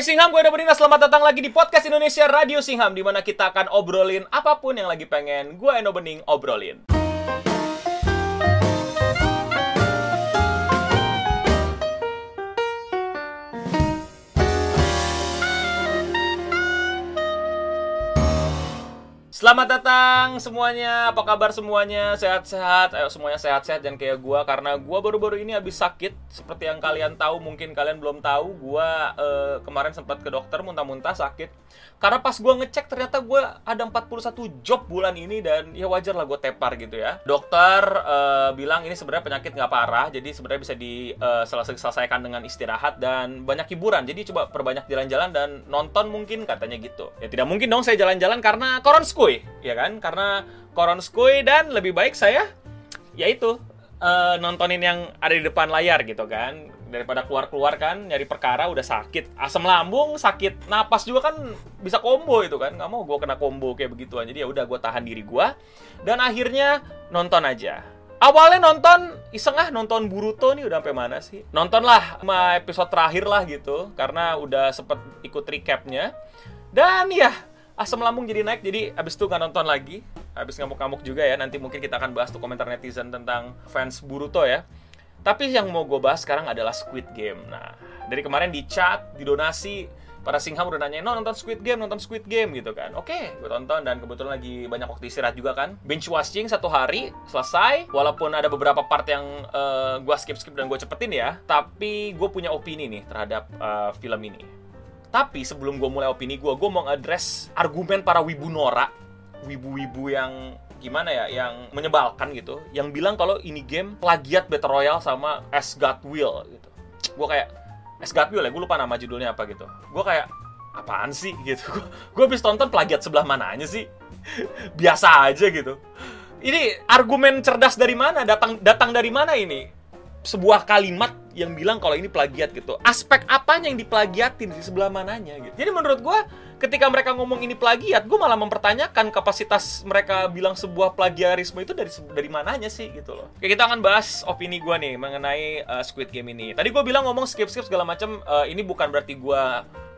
Hai Singham, gue Eno Selamat datang lagi di podcast Indonesia Radio Singham di mana kita akan obrolin apa pun yang lagi pengen gue Eno Bening obrolin. Selamat datang semuanya, apa kabar semuanya? Sehat-sehat, ayo semuanya sehat-sehat dan kayak gua karena gua baru-baru ini habis sakit seperti yang kalian tahu, mungkin kalian belum tahu, gua uh, kemarin sempat ke dokter muntah-muntah sakit. Karena pas gua ngecek ternyata gua ada 41 job bulan ini dan ya wajar lah gua tepar gitu ya. Dokter uh, bilang ini sebenarnya penyakit nggak parah, jadi sebenarnya bisa diselesaikan eh, uh, dengan istirahat dan banyak hiburan. Jadi coba perbanyak jalan-jalan dan nonton mungkin katanya gitu. Ya tidak mungkin dong saya jalan-jalan karena koron school ya kan? Karena koron skui dan lebih baik saya yaitu uh, nontonin yang ada di depan layar gitu kan. Daripada keluar-keluar kan nyari perkara udah sakit. Asam lambung sakit napas juga kan bisa combo itu kan. Nggak mau gue kena combo kayak begituan. Jadi ya udah gue tahan diri gue dan akhirnya nonton aja. Awalnya nonton iseng ah nonton Boruto nih udah sampai mana sih? Nontonlah sama episode terakhir lah gitu karena udah sempet ikut recapnya. Dan ya asam lambung jadi naik jadi abis itu nggak nonton lagi abis ngamuk-ngamuk juga ya nanti mungkin kita akan bahas tuh komentar netizen tentang fans Boruto ya tapi yang mau gue bahas sekarang adalah Squid Game nah dari kemarin di chat di donasi para Singham udah nanya, no nonton Squid Game, nonton Squid Game gitu kan. Oke, okay, gue tonton dan kebetulan lagi banyak waktu istirahat juga kan. Binge watching satu hari, selesai. Walaupun ada beberapa part yang uh, eh, gue skip-skip dan gue cepetin ya. Tapi gue punya opini nih terhadap uh, film ini. Tapi sebelum gue mulai opini gue, gue mau ngadres argumen para wibu Nora, wibu-wibu yang gimana ya, yang menyebalkan gitu, yang bilang kalau ini game plagiat Battle Royale sama As God Will gitu. Gue kayak As God Will ya, gue lupa nama judulnya apa gitu. Gue kayak apaan sih gitu. Gue habis tonton plagiat sebelah mananya sih. Biasa aja gitu. Ini argumen cerdas dari mana? Datang datang dari mana ini? Sebuah kalimat yang bilang kalau ini plagiat gitu. Aspek apanya yang diplagiatin di sebelah mananya gitu. Jadi menurut gue ketika mereka ngomong ini plagiat, gue malah mempertanyakan kapasitas mereka bilang sebuah plagiarisme itu dari dari mananya sih gitu loh. Oke, kita akan bahas opini gue nih mengenai uh, Squid Game ini. Tadi gue bilang ngomong skip-skip segala macam, uh, ini bukan berarti gue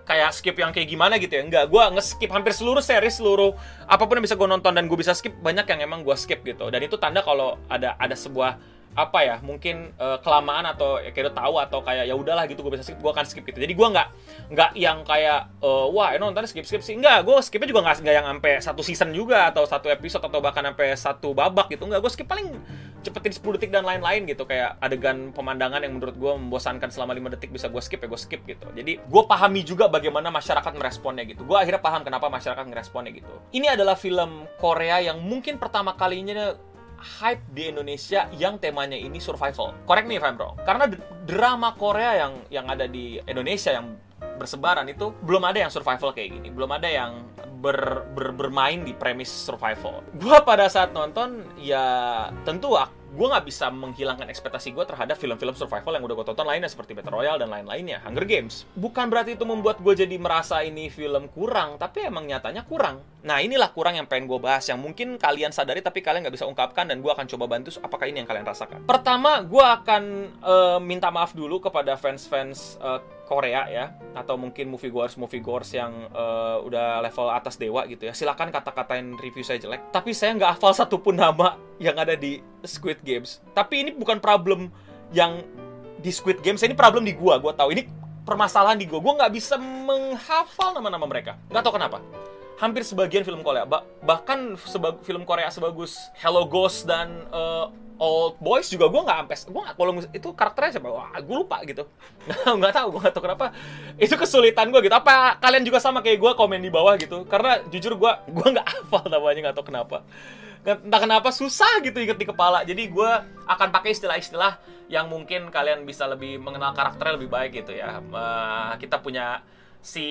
kayak skip yang kayak gimana gitu ya enggak gue nge-skip hampir seluruh series seluruh apa pun yang bisa gue nonton dan gue bisa skip banyak yang emang gue skip gitu dan itu tanda kalau ada ada sebuah apa ya mungkin uh, kelamaan atau ya kayak udah tahu atau kayak ya udahlah gitu gue bisa skip gue akan skip gitu. Jadi gue nggak nggak yang kayak uh, wah ini nonton skip skip sih. Enggak gue skipnya juga nggak nggak yang sampai satu season juga atau satu episode atau bahkan sampai satu babak gitu enggak gue skip paling cepetin 10 detik dan lain-lain gitu kayak adegan pemandangan yang menurut gue membosankan selama 5 detik bisa gue skip ya gue skip gitu. Jadi gue pahami juga bagaimana masyarakat meresponnya gitu. Gue akhirnya paham kenapa masyarakat meresponnya gitu. Ini adalah film Korea yang mungkin pertama kalinya hype di Indonesia yang temanya ini survival. Correct me if I'm wrong. Karena drama Korea yang yang ada di Indonesia yang bersebaran itu belum ada yang survival kayak gini. Belum ada yang ber, ber, bermain di premis survival. Gua pada saat nonton ya tentu gue nggak bisa menghilangkan ekspektasi gue terhadap film-film survival yang udah gue tonton lainnya seperti Battle Royale dan lain-lainnya, Hunger Games. Bukan berarti itu membuat gue jadi merasa ini film kurang, tapi emang nyatanya kurang. Nah inilah kurang yang pengen gue bahas, yang mungkin kalian sadari tapi kalian nggak bisa ungkapkan dan gue akan coba bantu apakah ini yang kalian rasakan. Pertama, gue akan uh, minta maaf dulu kepada fans-fans uh, Korea ya atau mungkin movie goers movie goers yang uh, udah level atas dewa gitu ya. Silakan kata-katain review saya jelek. Tapi saya nggak hafal satupun nama yang ada di Squid Games. Tapi ini bukan problem yang di Squid Games ini problem di gua. Gua tahu ini permasalahan di gua. Gua nggak bisa menghafal nama-nama mereka. Nggak tahu kenapa hampir sebagian film Korea. Bah bahkan sebag film Korea sebagus Hello Ghost dan uh, Old Boys juga gue nggak sampai gue nggak kalau itu karakternya siapa? Gue lupa gitu. Nggak tahu gue nggak tahu kenapa. Itu kesulitan gue gitu. Apa kalian juga sama kayak gue komen di bawah gitu. Karena jujur gue gue nggak hafal namanya nggak tahu kenapa. Entah kenapa susah gitu inget di kepala. Jadi gue akan pakai istilah-istilah yang mungkin kalian bisa lebih mengenal karakternya lebih baik gitu ya. Uh, kita punya si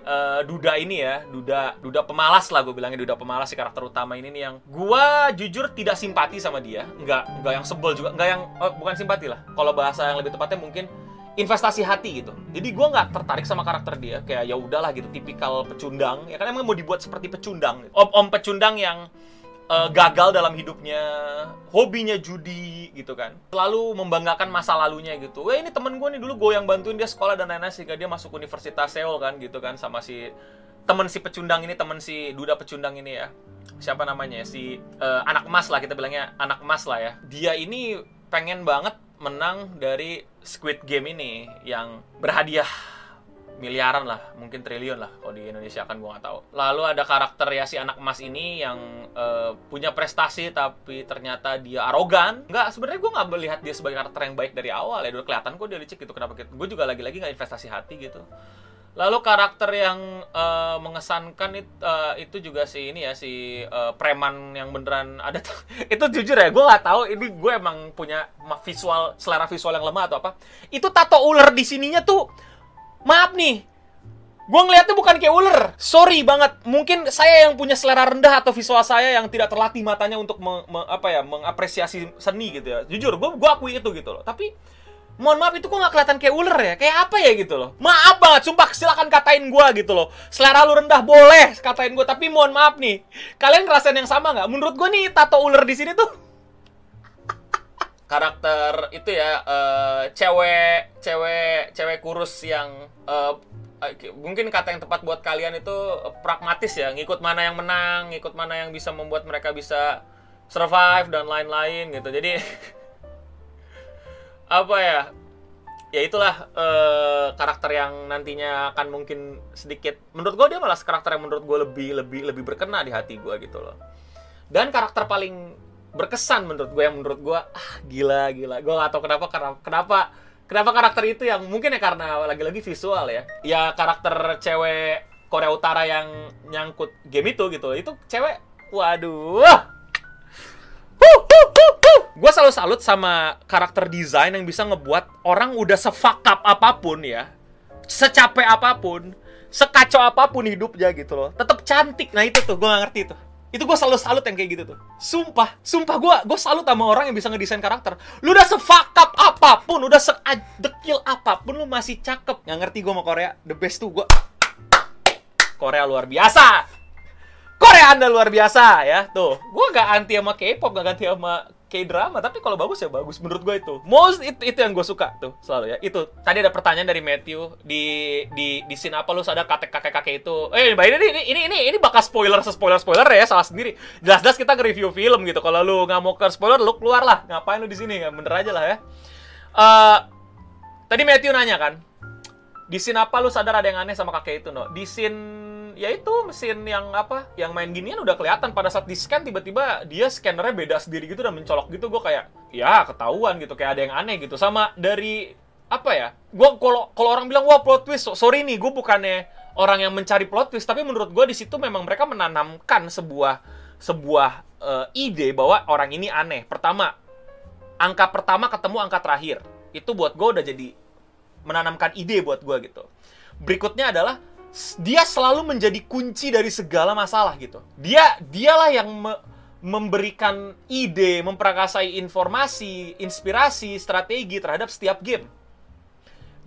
uh, Duda ini ya, Duda Duda pemalas lah gue bilangnya Duda pemalas si karakter utama ini nih yang gue jujur tidak simpati sama dia, nggak nggak yang sebel juga, nggak yang oh, bukan simpati lah. Kalau bahasa yang lebih tepatnya mungkin investasi hati gitu. Jadi gue nggak tertarik sama karakter dia, kayak ya udahlah gitu, tipikal pecundang. Ya kan emang mau dibuat seperti pecundang, om om pecundang yang uh, gagal dalam hidupnya, hobinya judi gitu kan. Selalu membanggakan masa lalunya gitu. Wah ini temen gue nih dulu gue yang bantuin dia sekolah dan lain-lain sehingga dia masuk Universitas Seoul kan gitu kan sama si temen si pecundang ini, temen si duda pecundang ini ya. Siapa namanya ya? Si uh, anak emas lah kita bilangnya anak emas lah ya. Dia ini pengen banget menang dari Squid Game ini yang berhadiah miliaran lah, mungkin triliun lah kalau di Indonesia kan gue nggak tahu. Lalu ada karakter ya si anak emas ini yang uh, punya prestasi tapi ternyata dia arogan. Nggak, sebenarnya gue nggak melihat dia sebagai karakter yang baik dari awal ya. Udah kelihatan kok dia licik gitu. Kenapa gitu? Gue juga lagi-lagi nggak investasi hati gitu. Lalu karakter yang uh, mengesankan it, uh, itu juga si ini ya si uh, preman yang beneran ada itu jujur ya gue nggak tahu ini gue emang punya visual selera visual yang lemah atau apa. Itu tato ular di sininya tuh maaf nih gue ngeliatnya bukan kayak ular. Sorry banget mungkin saya yang punya selera rendah atau visual saya yang tidak terlatih matanya untuk me, me, apa ya mengapresiasi seni gitu ya. Jujur gue gue akui itu gitu loh. Tapi mohon maaf itu kok nggak kelihatan kayak ular ya? Kayak apa ya gitu loh? Maaf banget sumpah silakan katain gue gitu loh. Selera lu rendah boleh katain gue tapi mohon maaf nih kalian ngerasain yang sama nggak? Menurut gue nih tato ular di sini tuh karakter itu ya uh, cewek cewek cewek kurus yang uh, mungkin kata yang tepat buat kalian itu pragmatis ya ngikut mana yang menang ngikut mana yang bisa membuat mereka bisa survive dan lain-lain gitu. Jadi apa ya? Ya itulah uh, karakter yang nantinya akan mungkin sedikit menurut gue dia malah karakter yang menurut gue lebih lebih lebih berkena di hati gue gitu loh. Dan karakter paling berkesan menurut gue yang menurut gue ah gila gila. Gue gak tau kenapa kenapa kenapa karakter itu yang mungkin ya karena lagi-lagi visual ya. Ya karakter cewek Korea Utara yang nyangkut game itu gitu itu cewek waduh. Gue selalu salut sama karakter desain yang bisa ngebuat orang udah sefakap apa pun ya. Secapek apa pun sekacau apa pun hidupnya gitu loh. Tetap cantik. Nah itu tuh gue gak ngerti tuh itu gue selalu salut yang kayak gitu tuh. Sumpah sumpah gue gue salut sama orang yang bisa ngedesain karakter. Lu udah sefakap apa pun udah sekadekil apa pun lu masih cakep. Nggak ngerti gue sama Korea. The best tuh gue Korea luar biasa. Korea anda luar biasa ya. Tuh gue gak anti sama K-pop gak anti sama K-drama, tapi kalau bagus ya bagus menurut gue itu. Most itu, itu yang gue suka tuh selalu ya. Itu tadi ada pertanyaan dari Matthew di di di scene apa lu sadar kakek kakek kakek itu. Eh, mbak ini ini ini ini ini bakal spoiler spoiler spoiler ya salah sendiri. Jelas-jelas kita nge-review film gitu. Kalau lu nggak mau ke spoiler, lu keluar lah. Ngapain lu di sini? Bener aja lah ya. Uh, tadi Matthew nanya kan, di scene apa lu sadar ada yang aneh sama kakek itu no? Di scene ya itu mesin yang apa yang main ginian udah kelihatan. Pada saat di scan tiba-tiba dia scannernya beda sendiri gitu dan mencolok gitu. Gue kayak ya ketahuan gitu kayak ada yang aneh gitu. Sama dari apa ya gue kalau kalau orang bilang wah plot twist sorry nih gue bukannya orang yang mencari plot twist tapi menurut gue di situ memang mereka menanamkan sebuah sebuah uh, ide bahwa orang ini aneh. Pertama angka pertama ketemu angka terakhir. Itu buat gue udah jadi menanamkan ide buat gue gitu. Berikutnya adalah dia selalu menjadi kunci dari segala masalah gitu. Dia dialah yang me memberikan ide, memperakasai informasi, inspirasi, strategi terhadap setiap game.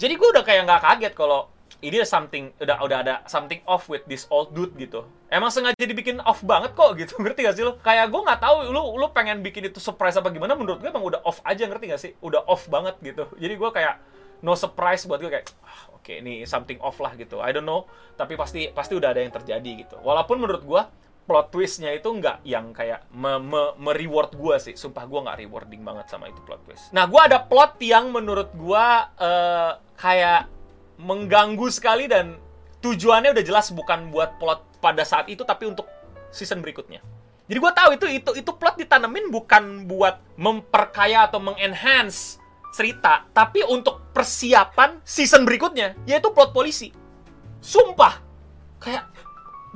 Jadi gue udah kayak nggak kaget kalau ini ada something udah udah ada something off with this old dude gitu. Emang sengaja dibikin off banget kok gitu, ngerti gak sih lo? Kayak gue nggak tahu lu lu pengen bikin itu surprise apa gimana? Menurut gue emang udah off aja, ngerti gak sih? Udah off banget gitu. Jadi gue kayak no surprise buat gue kayak ah, oke ini something off lah gitu. I don't know tapi pasti pasti udah ada yang terjadi gitu. Walaupun menurut gue plot twistnya itu nggak yang kayak me, me, me reward gue sih. Sumpah gue nggak rewarding banget sama itu plot twist. Nah gue ada plot yang menurut gue uh, kayak mengganggu sekali dan tujuannya udah jelas bukan buat plot pada saat itu tapi untuk season berikutnya. Jadi gue tahu itu itu itu plot ditanemin bukan buat memperkaya atau mengenhance cerita, tapi untuk persiapan season berikutnya, yaitu plot polisi. Sumpah, kayak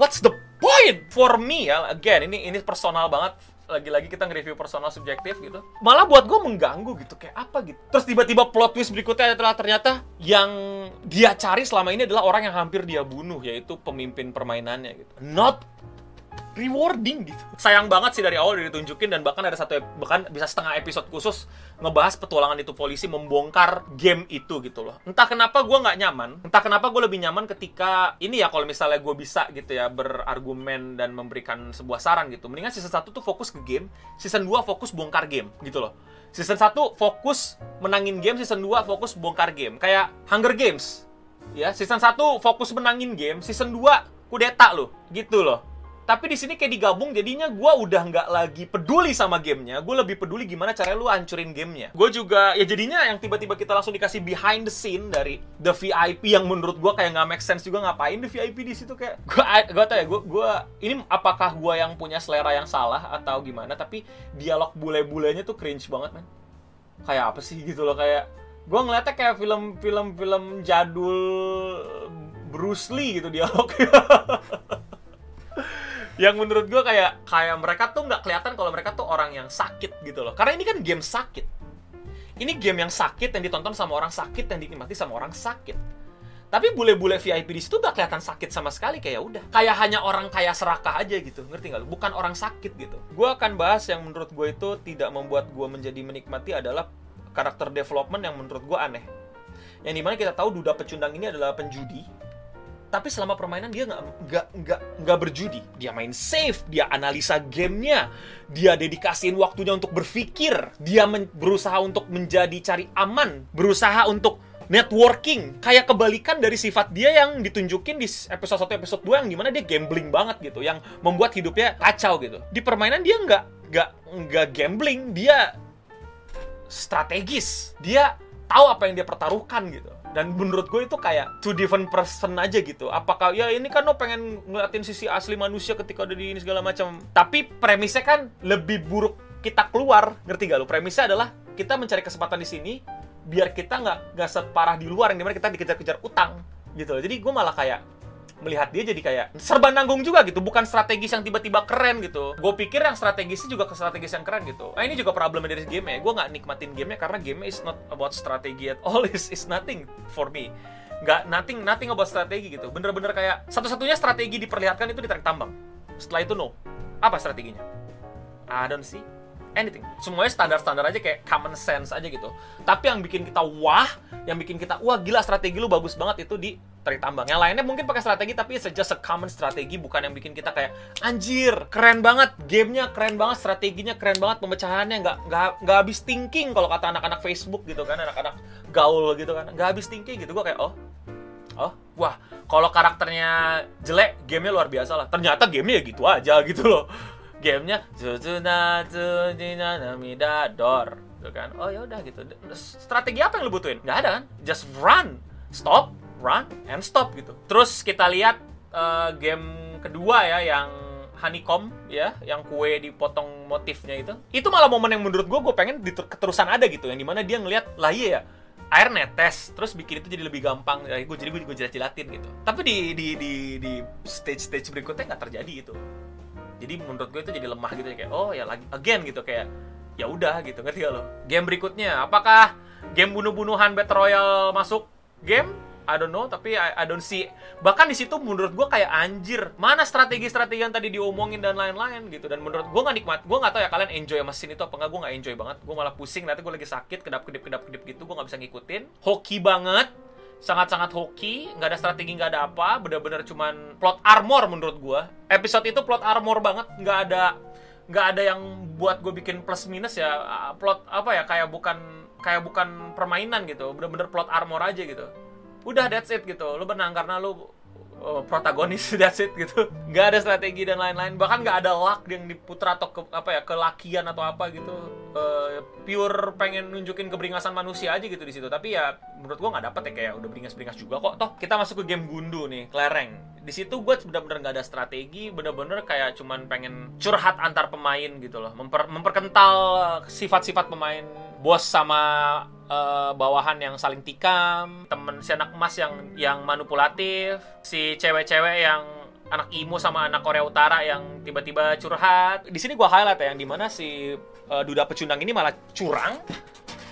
what's the point for me ya? Again, ini ini personal banget. Lagi-lagi kita nge-review personal subjektif gitu. Malah buat gue mengganggu gitu, kayak apa gitu. Terus tiba-tiba plot twist berikutnya adalah ternyata yang dia cari selama ini adalah orang yang hampir dia bunuh, yaitu pemimpin permainannya gitu. Not rewarding gitu. Sayang banget sih dari awal udah ditunjukin dan bahkan ada satu bahkan bisa setengah episode khusus ngebahas petualangan itu polisi membongkar game itu gitu loh. Entah kenapa gue nggak nyaman, entah kenapa gue lebih nyaman ketika ini ya kalau misalnya gue bisa gitu ya berargumen dan memberikan sebuah saran gitu. Mendingan season 1 tuh fokus ke game, season 2 fokus bongkar game gitu loh. Season 1 fokus menangin game, season 2 fokus bongkar game. Kayak Hunger Games. Ya, season 1 fokus menangin game, season 2 kudeta loh, gitu loh tapi di sini kayak digabung jadinya gue udah nggak lagi peduli sama gamenya gue lebih peduli gimana cara lu hancurin gamenya. Gue juga ya jadinya yang tiba-tiba kita langsung dikasih behind the scene dari the VIP yang menurut gue kayak nggak make sense juga ngapain the VIP di situ kayak? Gue gue tau ya gue gue ini apakah gue yang punya selera yang salah atau gimana? Tapi dialog bule-bulenya tuh cringe banget man kayak apa sih gitu loh kayak gue ngeliatnya kayak film-film film jadul Bruce Lee gitu dialognya yang menurut gue kayak kayak mereka tuh nggak kelihatan kalau mereka tuh orang yang sakit gitu loh. Karena ini kan game sakit. Ini game yang sakit yang ditonton sama orang sakit yang dinikmati sama orang sakit. Tapi bule-bule VIP di situ nggak kelihatan sakit sama sekali kayak ya udah. Kayak hanya orang kaya serakah aja gitu ngerti nggak bukan orang sakit gitu. Gue akan bahas yang menurut gue itu tidak membuat gue menjadi menikmati adalah karakter development yang menurut gue aneh. Yang di mana kita tahu duda pecundang ini adalah penjudi tapi selama permainan dia nggak nggak nggak nggak berjudi. Dia main safe dia analisa gamenya dia dedikasiin waktunya untuk berpikir dia berusaha untuk menjadi cari aman berusaha untuk networking. Kayak kebalikan dari sifat dia yang ditunjukin di episode 1 episode 2 yang di mana dia gambling banget gitu yang membuat hidupnya kacau gitu. Di permainan dia nggak nggak nggak gambling dia strategis. Dia tahu apa yang dia pertaruhkan gitu dan menurut gue itu kayak two different person aja gitu. Apakah ya ini kan lo pengen ngeliatin sisi asli manusia ketika udah di ini segala macam. Tapi premisnya kan lebih buruk kita keluar. Ngerti gak lo? Premisnya adalah kita mencari kesempatan di sini biar kita nggak nggak separah di luar. Yang di mana kita dikejar-kejar utang gitu loh. Jadi gue malah kayak melihat dia jadi kayak serba nanggung juga gitu bukan strategis yang tiba-tiba keren gitu. Gue pikir yang strategisnya juga ke strategis yang keren gitu. Nah ini juga problemnya dari game ya gue nggak nikmatin gamenya karena game is not about strategi at all is is nothing for me. Nggak nothing nothing about strategi gitu. Bener-bener kayak satu-satunya strategi diperlihatkan itu ditarik tambang. Setelah itu no. Apa strateginya? I don't see anything. Semuanya standar-standar aja kayak common sense aja gitu. Tapi yang bikin kita wah, yang bikin kita wah gila strategi lu bagus banget itu di tarik tambang. Yang lainnya mungkin pakai strategi tapi it's just a common strategi bukan yang bikin kita kayak anjir, keren banget gamenya, keren banget strateginya, keren banget pemecahannya nggak nggak nggak habis thinking kalau kata anak-anak Facebook gitu kan, anak-anak gaul gitu kan. Nggak habis thinking gitu. Gue kayak oh oh wah kalau karakternya jelek gamenya luar biasa lah ternyata gamenya ya gitu aja gitu loh gamenya Zuzuna Zuzina Namida Dor. Gitu kan? Oh ya udah gitu. Strategi apa yang lu butuhin? Nggak ada kan? Just run. Stop run and stop gitu. Terus kita lihat uh, game kedua ya yang honeycomb ya yang kue dipotong motifnya itu. Itu malah momen yang menurut gue gue pengen keterusan ada gitu. Yang di mana dia ngelihat lah iya ya air netes. Terus bikin itu jadi lebih gampang. Gue jadi gue gue jilat-jilatin gitu. Tapi di di di di stage stage berikutnya nggak terjadi itu jadi menurut gue itu jadi lemah gitu kayak oh ya lagi again gitu kayak ya udah gitu ngerti gak lo? Game berikutnya apakah game bunuh-bunuhan battle royale masuk game? I don't know tapi I, I don't see. Bahkan di situ menurut gue kayak anjir mana strategi-strategi yang tadi diomongin dan lain-lain gitu. Dan menurut gue nggak nikmat gue nggak tahu ya kalian enjoy scene itu apa nggak gue nggak enjoy banget. Gue malah pusing nanti gue lagi sakit kedap kedip kedap kedip gitu gue nggak bisa ngikutin. Hoki banget sangat-sangat hoki, nggak ada strategi, nggak ada apa, bener-bener cuman plot armor menurut gue. Episode itu plot armor banget, nggak ada nggak ada yang buat gue bikin plus minus ya plot apa ya kayak bukan kayak bukan permainan gitu bener-bener plot armor aja gitu. Udah that's it gitu lu benang karena lu oh, protagonis that's it gitu. Nggak ada strategi dan lain-lain bahkan nggak ada luck yang diputar atau ke apa ya kelakian atau apa gitu uh, pure pengen nunjukin keberingasan manusia aja gitu di situ. Tapi ya menurut gua nggak dapet ya kayak udah beringas-beringas juga kok. Toh kita masuk ke game gundu nih kelereng. Di situ gue bener-bener nggak ada strategi bener-bener kayak cuman pengen curhat antar pemain gitu loh. Memper, memperkental sifat-sifat pemain. Bos sama uh, bawahan yang saling tikam, temen si anak emas yang yang manipulatif, si cewek-cewek yang anak imo sama anak Korea Utara yang tiba-tiba curhat. Di sini gua highlight ya yang di mana si uh, duda pecundang ini malah curang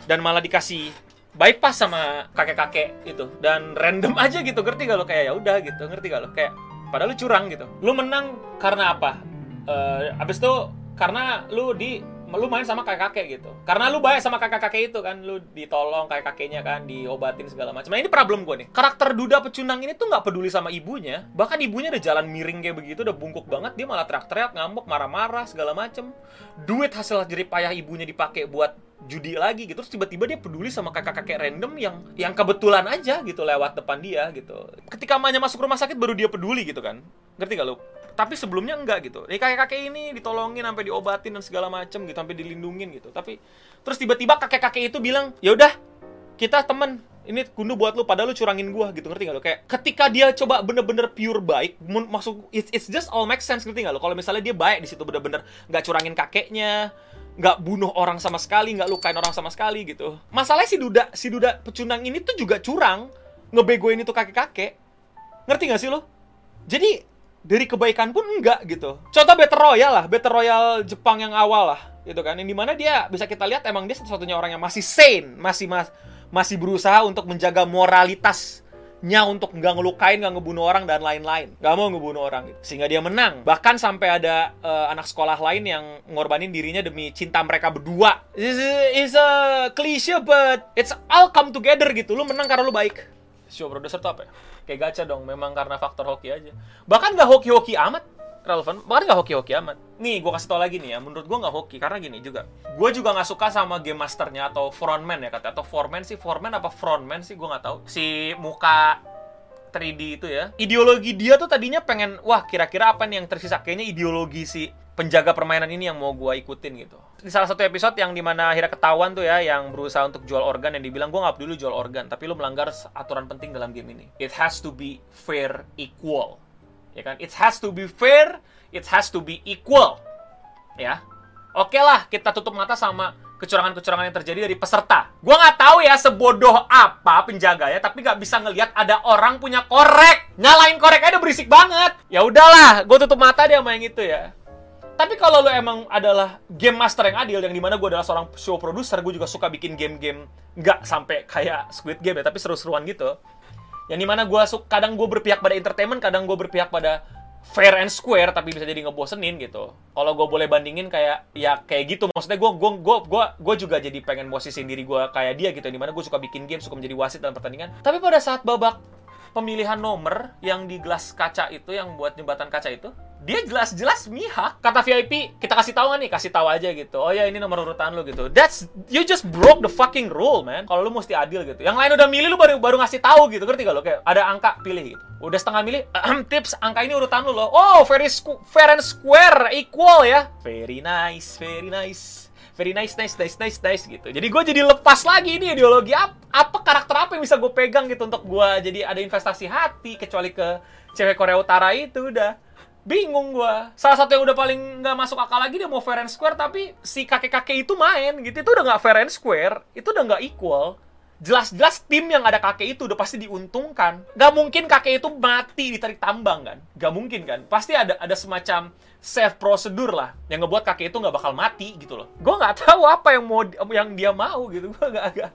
dan malah dikasih bypass sama kakek-kakek itu. Dan random aja gitu ngerti gak lo? Kayak ya udah gitu ngerti gak lo? Kayak padahal lu curang gitu. Lu menang karena apa? Uh, abis itu karena lu di lu main sama kakek kakek gitu. Karena lu baik sama kakek kakek itu kan. Lu ditolong kakek kakeknya kan diobatin segala macam. Nah ini problem gue nih. Karakter duda pecundang ini tuh nggak peduli sama ibunya. Bahkan ibunya udah jalan miring kayak begitu udah bungkuk banget. Dia malah teriak-teriak ngamuk marah-marah segala macem. Duit hasil jerih payah ibunya dipakai buat judi lagi gitu. Terus tiba-tiba dia peduli sama kakak-kakek random yang yang kebetulan aja gitu lewat depan dia gitu. Ketika emaknya masuk rumah sakit baru dia peduli gitu kan. Ngerti gak lu tapi sebelumnya enggak gitu ini kakek-kakek ini ditolongin sampai diobatin dan segala macem gitu sampai dilindungin gitu tapi terus tiba-tiba kakek-kakek itu bilang ya udah kita temen ini kundu buat lu padahal lu curangin gua gitu ngerti gak lo kayak ketika dia coba bener-bener pure baik maksud it's, it's just all make sense ngerti gak lo kalau misalnya dia baik di situ bener-bener nggak curangin kakeknya nggak bunuh orang sama sekali, nggak lukain orang sama sekali gitu. Masalahnya si Duda, si Duda pecundang ini tuh juga curang, ngebegoin itu kakek-kakek. Ngerti nggak sih lo? Jadi dari kebaikan pun enggak gitu. Contoh Battle Royale lah, Battle Royale Jepang yang awal lah, gitu kan. Yang di mana dia bisa kita lihat emang dia satu-satunya orang yang masih sane, masih mas, masih berusaha untuk menjaga moralitas nya untuk nggak ngelukain, nggak ngebunuh orang dan lain-lain. Nggak mau ngebunuh orang gitu. Sehingga dia menang. Bahkan sampai ada uh, anak sekolah lain yang ngorbanin dirinya demi cinta mereka berdua. It's a, cliche but it's all come together gitu. Lu menang karena lu baik. Show producer tuh apa ya? Kayak gacha dong, memang karena faktor hoki aja. Bahkan nggak hoki-hoki amat relevan bahkan nggak hoki-hoki amat. Nih gue kasih tau lagi nih ya menurut gue nggak hoki. Karena gini juga gue juga nggak suka sama game masternya atau frontman ya kata atau foreman sih foreman apa frontman sih gue nggak tahu. Si muka 3D itu ya. Ideologi dia tuh tadinya pengen wah kira-kira apa nih yang tersisa? Kayaknya ideologi si penjaga permainan ini yang mau gue ikutin gitu. Di salah satu episode yang di mana akhirnya ketahuan tuh ya, yang berusaha untuk jual organ yang dibilang gue nggak peduli jual organ, tapi lu melanggar aturan penting dalam game ini. It has to be fair, equal ya kan? It has to be fair, it has to be equal, ya. Oke lah, kita tutup mata sama kecurangan-kecurangan yang terjadi dari peserta. Gua nggak tahu ya sebodoh apa penjaga ya, tapi nggak bisa ngelihat ada orang punya korek. Nyalain korek aja berisik banget. Ya udahlah, gue tutup mata dia sama yang itu ya. Tapi kalau lo emang adalah game master yang adil, yang di mana gue adalah seorang show producer, gue juga suka bikin game-game nggak sampai kayak Squid Game ya, tapi seru-seruan gitu. Yang di mana gue kadang gue berpihak pada entertainment kadang gue berpihak pada fair and square tapi bisa jadi ngebosenin gitu. Kalau gue boleh bandingin kayak ya kayak gitu. Maksudnya gue gue gue gue gue juga jadi pengen posisi diri gue kayak dia gitu di mana gue suka bikin game suka menjadi wasit dalam pertandingan. Tapi pada saat babak pemilihan nomor yang di gelas kaca itu yang buat jembatan kaca itu dia jelas-jelas mihak. Kata VIP, kita kasih tahu nih? Kasih tahu aja gitu. Oh ya ini nomor urutan lu gitu. That's you just broke the fucking rule, man. Kalau lu mesti adil gitu. Yang lain udah milih lu baru baru ngasih tahu gitu. Ngerti gak lo? Kayak ada angka pilih gitu. Udah setengah milih, tips angka ini urutan lu loh. Oh, very fair and square, equal ya. Very nice, very nice very nice, nice, nice, nice, nice gitu. Jadi gue jadi lepas lagi ini ideologi apa, apa karakter apa yang bisa gue pegang gitu untuk gue jadi ada investasi hati kecuali ke cewek Korea Utara itu udah bingung gua. Salah satu yang udah paling nggak masuk akal lagi dia mau fair and square tapi si kakek-kakek itu main gitu. Itu udah nggak fair and square, itu udah nggak equal. Jelas-jelas tim yang ada kakek itu udah pasti diuntungkan. Gak mungkin kakek itu mati ditarik tambang kan? Gak mungkin kan? Pasti ada ada semacam safe prosedur lah yang ngebuat kakek itu nggak bakal mati gitu loh. Gue nggak tahu apa yang mau yang dia mau gitu. Gue nggak agak.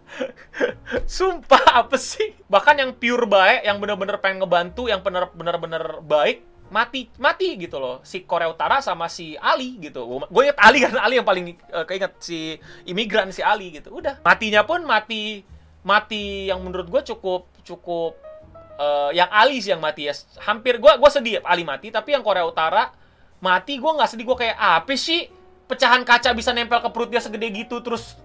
Sumpah apa sih? Bahkan yang pure baik, yang bener-bener pengen ngebantu, yang bener-bener baik, mati mati gitu loh si Korea Utara sama si Ali gitu gue inget Ali karena Ali yang paling uh, keinget si imigran si Ali gitu udah matinya pun mati mati yang menurut gue cukup cukup uh, yang Ali sih yang mati ya hampir gue gue sedih Ali mati tapi yang Korea Utara mati gue nggak sedih gue kayak apa sih pecahan kaca bisa nempel ke perut dia segede gitu terus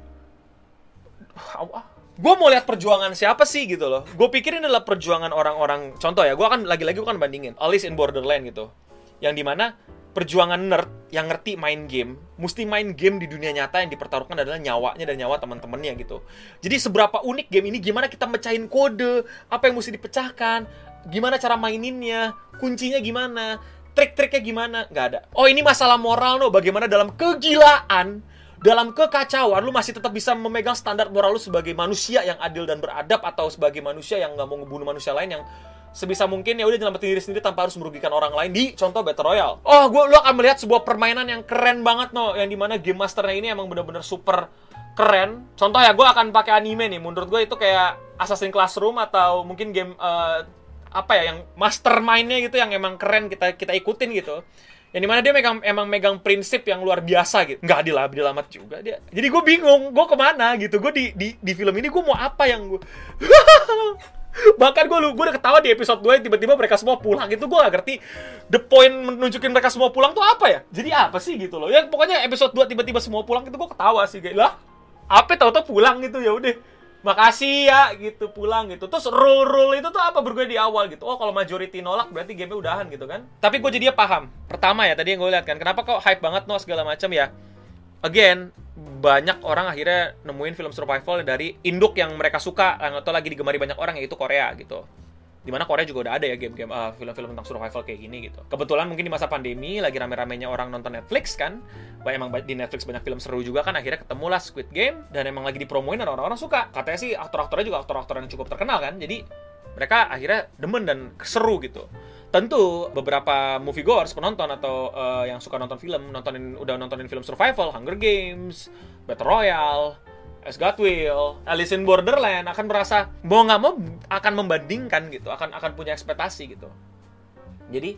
gue mau lihat perjuangan siapa sih gitu loh. Gue pikir ini adalah perjuangan orang-orang. Contoh ya, gue akan lagi-lagi gue kan bandingin Alice in Borderland gitu, yang di mana perjuangan nerd yang ngerti main game, mesti main game di dunia nyata yang dipertaruhkan adalah nyawanya dan nyawa teman-temannya gitu. Jadi seberapa unik game ini, gimana kita mecahin kode, apa yang mesti dipecahkan, gimana cara maininnya, kuncinya gimana, trik-triknya gimana, nggak ada. Oh ini masalah moral no, bagaimana dalam kegilaan dalam kekacauan lu masih tetap bisa memegang standar moral lu sebagai manusia yang adil dan beradab atau sebagai manusia yang nggak mau ngebunuh manusia lain yang sebisa mungkin ya udah nyelamatin diri sendiri tanpa harus merugikan orang lain di contoh Battle Royale. Oh, gue lu akan melihat sebuah permainan yang keren banget no, yang di mana game masternya ini emang bener-bener super keren. Contoh ya, gue akan pakai anime nih. Menurut gue itu kayak Assassin's Classroom atau mungkin game uh, apa ya yang mastermindnya gitu yang emang keren kita kita ikutin gitu yang di mana dia megang emang megang prinsip yang luar biasa gitu nggak adil adil amat juga dia jadi gue bingung gue ke mana gitu gue di, di di film ini gue mau apa yang gue bahkan gue gue udah ketawa di episode 2 tiba-tiba mereka semua pulang. Itu gue gak ngerti the point menunjukin mereka semua pulang tuh apa ya? Jadi apa sih gitu loh? Ya pokoknya episode 2 tiba-tiba semua pulang itu gue ketawa sih kayak lah apa tau tau pulang gitu ya udah. Makasih ya gitu pulang gitu. Terus rule rule itu tuh apa? Bergue di awal gitu. Oh kalau majority nolak berarti game udahan gitu kan? Tapi gue jadinya paham. Pertama ya tadi yang gue lihat kan kenapa kok hype banget no segala macam ya? Again banyak orang akhirnya nemuin film survival dari induk yang mereka suka atau lagi digemari banyak orang yaitu Korea gitu di mana Korea juga udah ada ya game-game uh, film-film tentang survival kayak gini gitu. Kebetulan mungkin di masa pandemi lagi rame-ramenya orang nonton Netflix kan, banyak emang di Netflix banyak film seru juga kan akhirnya ketemulah Squid Game dan emang lagi dipromoin dan orang-orang suka. Katanya sih aktor-aktornya juga aktor-aktor yang cukup terkenal kan, jadi mereka akhirnya demen dan seru gitu. Tentu beberapa moviegoers penonton atau uh, yang suka nonton film nontonin udah nontonin film survival, Hunger Games, Battle Royale, As God Will, Alice in Borderland akan merasa mau nggak mau akan membandingkan gitu, akan akan punya ekspektasi gitu. Jadi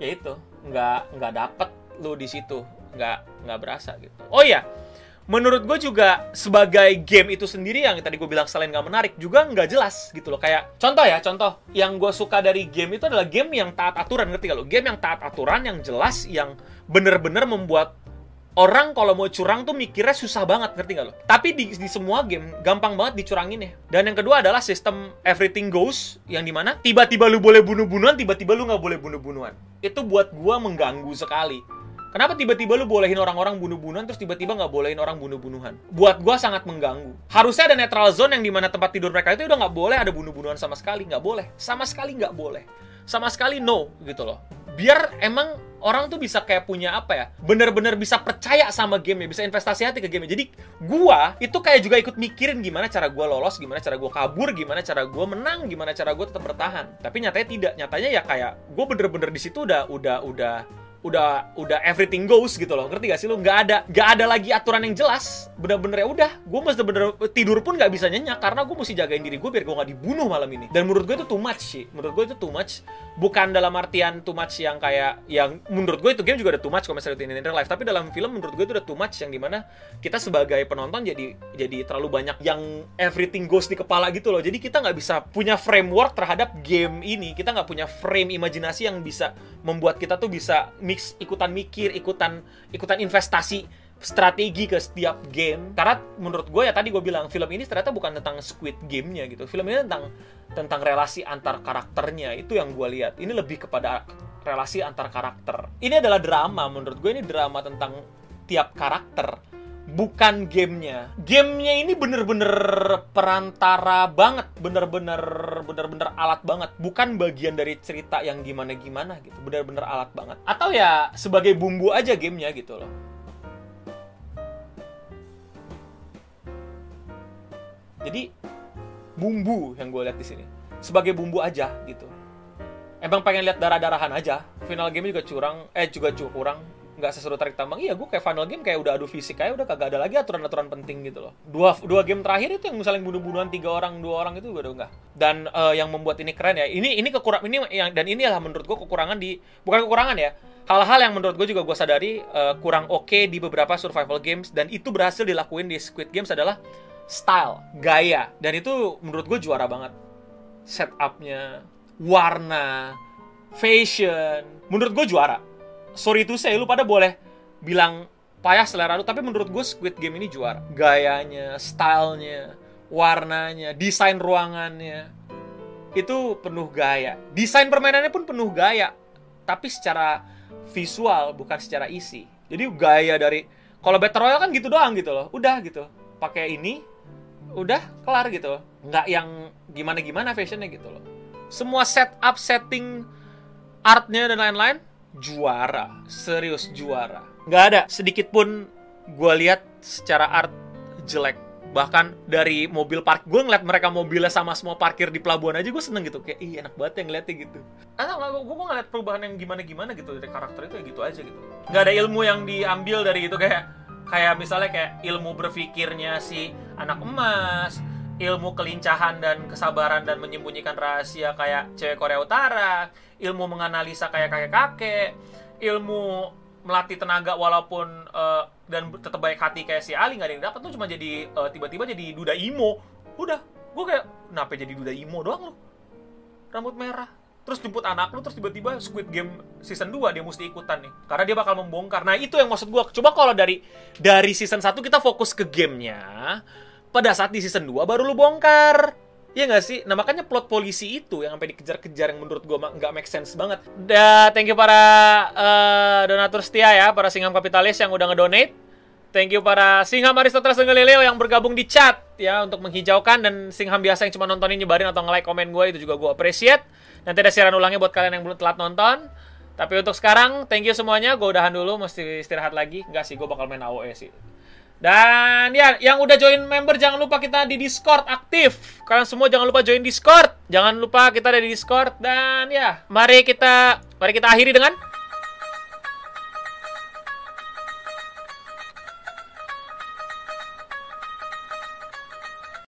ya itu nggak nggak dapet lu di situ, nggak nggak berasa gitu. Oh iya, menurut gue juga sebagai game itu sendiri yang tadi gue bilang selain nggak menarik juga nggak jelas gitu loh kayak contoh ya contoh yang gue suka dari game itu adalah game yang taat aturan ngerti gak lo game yang taat aturan yang jelas yang bener-bener membuat orang kalau mau curang tuh mikirnya susah banget ngerti gak lo? Tapi di, di semua game gampang banget dicurangin ya. Dan yang kedua adalah sistem everything goes yang di mana tiba-tiba lu boleh bunuh-bunuhan, tiba-tiba lu nggak boleh bunuh-bunuhan. Itu buat gua mengganggu sekali. Kenapa tiba-tiba lu bolehin orang-orang bunuh-bunuhan terus tiba-tiba nggak bolehin orang bunuh-bunuhan? Buat gua sangat mengganggu. Harusnya ada neutral zone yang di mana tempat tidur mereka itu udah nggak boleh ada bunuh-bunuhan sama sekali, nggak boleh, sama sekali nggak boleh, sama sekali no gitu loh. Biar emang orang tuh bisa kayak punya apa ya bener-bener bisa percaya sama game ya bisa investasi hati ke game -nya. jadi gua itu kayak juga ikut mikirin gimana cara gua lolos gimana cara gua kabur gimana cara gua menang gimana cara gua tetap bertahan tapi nyatanya tidak nyatanya ya kayak gua bener-bener di situ udah udah udah udah udah everything goes gitu loh. Ngerti gak sih lu nggak ada nggak ada lagi aturan yang jelas. Bener-bener ya udah gue mesti bener tidur pun nggak bisa nyenyak karena gue mesti jagain diri gue biar gue nggak dibunuh malam ini. Dan menurut gue itu too much sih. Menurut gue itu too much. Bukan dalam artian too much yang kayak yang menurut gue itu game juga ada too much kalau misalnya in real life. Tapi dalam film menurut gue itu udah too much yang di mana kita sebagai penonton jadi jadi terlalu banyak yang everything goes di kepala gitu loh. Jadi kita nggak bisa punya framework terhadap game ini. Kita nggak punya frame imajinasi yang bisa membuat kita tuh bisa mix ikutan mikir, ikutan ikutan investasi strategi ke setiap game. Karena menurut gue ya tadi gue bilang film ini ternyata bukan tentang Squid Game-nya gitu. Film ini tentang tentang relasi antar karakternya itu yang gue lihat. Ini lebih kepada relasi antar karakter. Ini adalah drama menurut gue ini drama tentang tiap karakter bukan gamenya. Gamenya ini bener-bener perantara banget, bener-bener bener-bener alat banget, bukan bagian dari cerita yang gimana-gimana gitu, bener-bener alat banget. Atau ya sebagai bumbu aja gamenya gitu loh. Jadi bumbu yang gue lihat di sini, sebagai bumbu aja gitu. Emang pengen lihat darah-darahan aja. Final game juga curang, eh juga curang nggak seseru tarik tambang. Iya gue kayak final game kayak udah adu fisik kayak udah kagak ada lagi aturan-aturan penting gitu loh. Dua dua game terakhir itu yang saling bunuh-bunuhan tiga orang dua orang itu gue udah enggak dan uh, yang membuat ini keren ya ini ini kekurang ini yang dan ini inilah menurut gue kekurangan di bukan kekurangan ya hal-hal yang menurut gue juga gue sadari uh, kurang oke okay di beberapa survival games dan itu berhasil dilakuin di Squid Games adalah style gaya. Dan itu menurut gue juara banget. Setupnya warna fashion menurut gue juara sorry to say lu pada boleh bilang payah selera lu tapi menurut gue Squid Game ini juara. Gayanya stylenya warnanya desain ruangannya itu penuh gaya. Desain permainannya pun penuh gaya tapi secara visual bukan secara isi. Jadi gaya dari kalau Battle Royale kan gitu doang gitu loh. Udah gitu pakai ini udah kelar gitu. Nggak yang gimana gimana fashionnya gitu loh. Semua setup setting artnya dan lain-lain juara, serius juara. Nggak ada sedikit pun gue lihat secara art jelek. Bahkan dari mobil park, gue ngeliat mereka mobilnya sama semua parkir di pelabuhan aja gue seneng gitu. Kayak, ih enak banget yang ngeliatnya gitu. Atau nggak, gue, gue ngeliat perubahan yang gimana-gimana gitu dari karakter itu ya gitu aja gitu. Nggak ada ilmu yang diambil dari itu kayak kayak misalnya kayak ilmu berpikirnya si anak emas, ilmu kelincahan dan kesabaran dan menyembunyikan rahasia kayak cewek Korea Utara, ilmu menganalisa kayak kakek-kakek, ilmu melatih tenaga walaupun eh, dan tetap baik hati kayak si Ali nggak ada yang dapat tuh cuma jadi eh, tiba-tiba jadi duda imo. Udah gue kayak kenapa jadi duda imo doang lo rambut merah. Terus jemput anak lu terus tiba-tiba Squid Game season 2 dia mesti ikutan nih. Karena dia bakal membongkar. Nah itu yang maksud gua. Coba kalau dari dari season 1 kita fokus ke gamenya pada saat di season 2 baru lu bongkar Iya nggak sih? Nah makanya plot polisi itu yang sampai dikejar-kejar yang menurut ma- nggak make sense banget. Da, thank you para eh, donatur setia ya, para singham kapitalis yang udah ngedonate. Thank you para Singham Aristoteles Galileo yang bergabung di chat ya untuk menghijaukan dan Singham biasa yang cuma nontonin nyebarin atau nge-like komen gue itu juga gue appreciate. Nanti ada siaran ulangnya buat kalian yang belum telat nonton. Tapi untuk sekarang, thank you semuanya. Gue udahan dulu, mesti istirahat lagi. Enggak sih, gue bakal main AOE sih. Dan ya, yang udah join member jangan lupa kita di Discord aktif. Kalian semua jangan lupa join Discord. Jangan lupa kita ada di Discord dan ya, mari kita mari kita akhiri dengan